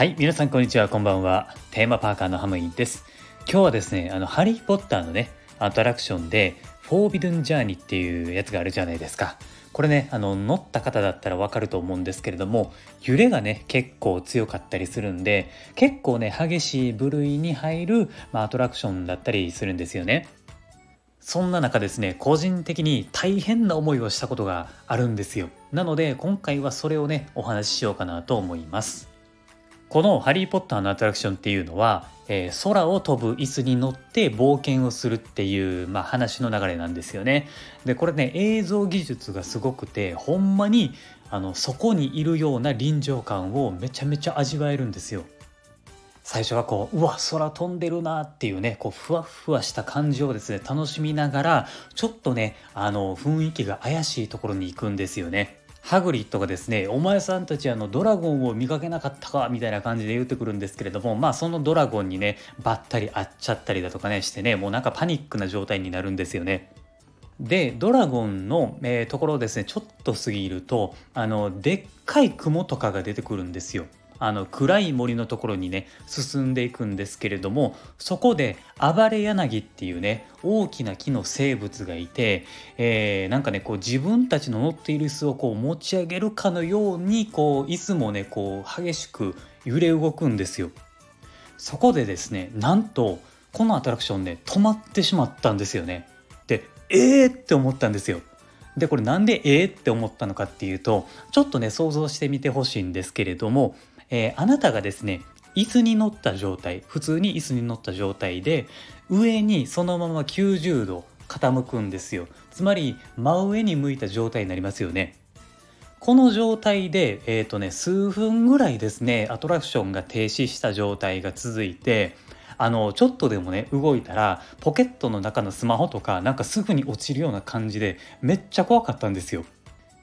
はい皆さんこんにちは。こんばんは。テーマパーカーのハムインです。今日はですねあのハリー・ポッターのねアトラクションでフォービドゥン・ジャーニーっていうやつがあるじゃないですか。これねあの乗った方だったらわかると思うんですけれども揺れがね結構強かったりするんで結構ね激しい部類に入る、まあ、アトラクションだったりするんですよね。そんな中ですね個人的に大変な思いをしたことがあるんですよ。なので今回はそれをねお話ししようかなと思います。この「ハリー・ポッター」のアトラクションっていうのは、えー、空を飛ぶ椅子に乗って冒険をするっていう、まあ、話の流れなんですよね。でこれね映像技術がすごくてほんまにあのそこにいるような臨場感をめちゃめちゃ味わえるんですよ。最初はこううわ空飛んでるなっていうねこうふわふわした感じをですね楽しみながらちょっとねあの雰囲気が怪しいところに行くんですよね。ハグリッドがですね「お前さんたちあのドラゴンを見かけなかったか」みたいな感じで言ってくるんですけれどもまあそのドラゴンにねばったり会っちゃったりだとかねしてねもうなんかパニックな状態になるんですよね。でドラゴンの、えー、ところですねちょっと過ぎるとあのでっかい雲とかが出てくるんですよ。あの暗い森のところにね進んでいくんですけれどもそこで暴れ柳っていうね大きな木の生物がいて、えー、なんかねこう自分たちの乗っている椅子をこう持ち上げるかのようにこう椅子もねこう激しく揺れ動くんですよ。そこでですねなんとこのアトラクションね止まってしまったんですよね。でえーって思ったんですよ。でこれなんでえーって思ったのかっていうとちょっとね想像してみてほしいんですけれどもえー、あなたがですね椅子に乗った状態普通に椅子に乗った状態で上にそのまま90度傾くんですよつまり真上に向いた状態になりますよねこの状態で、えーとね、数分ぐらいですねアトラクションが停止した状態が続いてあのちょっとでもね動いたらポケットの中のスマホとかなんかすぐに落ちるような感じでめっちゃ怖かったんですよ。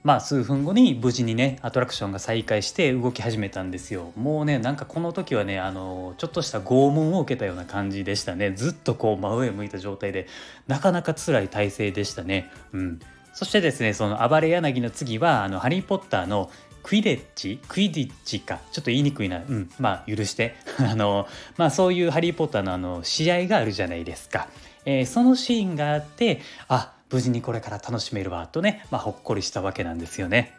まあ数分後に無事にねアトラクションが再開して動き始めたんですよ。もうねなんかこの時はねあのちょっとした拷問を受けたような感じでしたね。ずっとこう真上向いた状態でなかなか辛い体勢でしたね。うん。そしてですねその暴れ柳の次はあのハリー・ポッターのクイレッジクイディッチか。ちょっと言いにくいな。うん。まあ許して。あのまあそういうハリー・ポッターのあの試合があるじゃないですか、えー、そのシーンがあってあ無事にこれから楽しめるわとね、まあ、ほっこりしたわけなんですよね。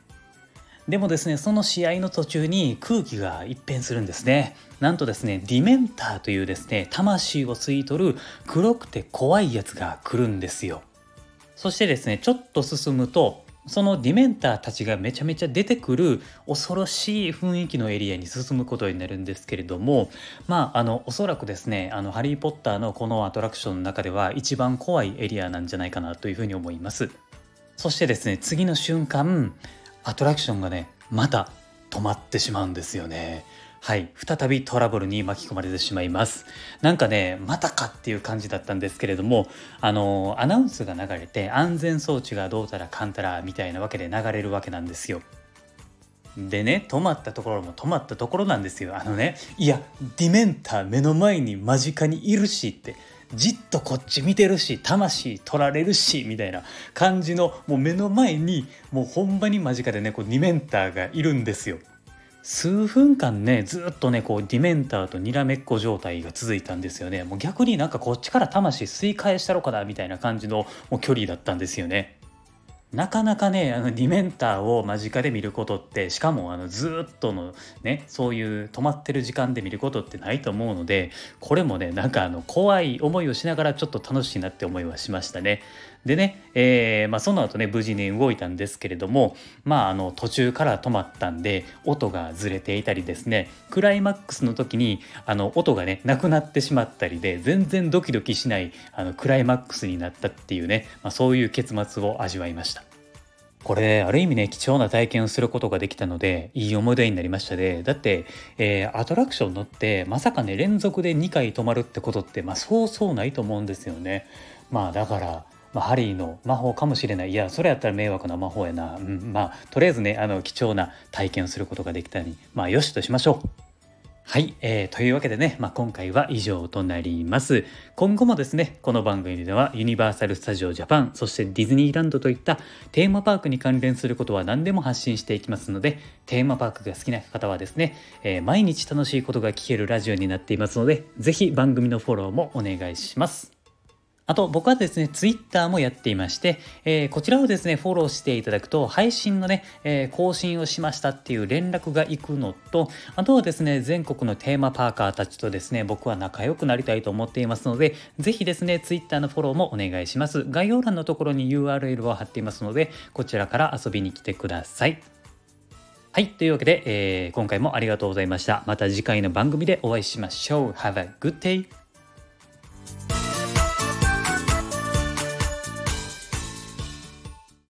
でもですねその試合の途中に空気が一変するんですねなんとですねディメンターというですね魂を吸い取る黒くて怖いやつが来るんですよそしてですねちょっと進むとそのディメンターたちがめちゃめちゃ出てくる恐ろしい雰囲気のエリアに進むことになるんですけれどもまああのおそらくですねあのハリー・ポッターのこのアトラクションの中では一番怖いエリアなんじゃないかなというふうに思います。そしてですね次の瞬間アトラクションがねまた止まってしまうんですよね。はい、再びトラブルに巻き込まれてしまいます。なんかね、またかっていう感じだったんですけれども、あの、アナウンスが流れて安全装置がどうたらかんたらみたいなわけで流れるわけなんですよ。でね、止まったところも止まったところなんですよ。あのね、いや、ディメンター目の前に間近にいるしって、じっとこっち見てるし、魂取られるし、みたいな感じの、もう目の前に、もうほんまに間近でね、こうディメンターがいるんですよ。数分間ねずっとねこうディメンターとにらめっこ状態が続いたんですよねもう逆になんかこっちから魂吸い返したろかなみたいな感じのもう距離だったんですよねなかなかねあのディメンターを間近で見ることってしかもあのずっとのねそういう止まってる時間で見ることってないと思うのでこれもねなんかあの怖い思いをしながらちょっと楽しいなって思いはしましたね。でね、えーまあ、その後ね無事に動いたんですけれどもまああの途中から止まったんで音がずれていたりですねクライマックスの時にあの音がねなくなってしまったりで全然ドキドキしないあのクライマックスになったっていうね、まあ、そういう結末を味わいました。これある意味ね貴重な体験をすることができたのでいい思い出になりましたねだって、えー、アトラクション乗ってまさかね連続で2回泊まるってことってまあそうそうないと思うんですよねまあだからまあ、ハリーの魔法かもしれないいやそれやったら迷惑な魔法やな、うん、まあとりあえずねあの貴重な体験をすることができたにまあよしとしましょうはい、えー、というわけでね、まあ、今回は以上となります。今後もですね、この番組ではユニバーサル・スタジオ・ジャパン、そしてディズニーランドといったテーマパークに関連することは何でも発信していきますので、テーマパークが好きな方はですね、えー、毎日楽しいことが聞けるラジオになっていますので、是非番組のフォローもお願いします。あと僕はですね、ツイッターもやっていまして、えー、こちらをですね、フォローしていただくと、配信のね、えー、更新をしましたっていう連絡が行くのと、あとはですね、全国のテーマパーカーたちとですね、僕は仲良くなりたいと思っていますので、ぜひですね、ツイッターのフォローもお願いします。概要欄のところに URL を貼っていますので、こちらから遊びに来てください。はい。というわけで、えー、今回もありがとうございました。また次回の番組でお会いしましょう。Have a good day!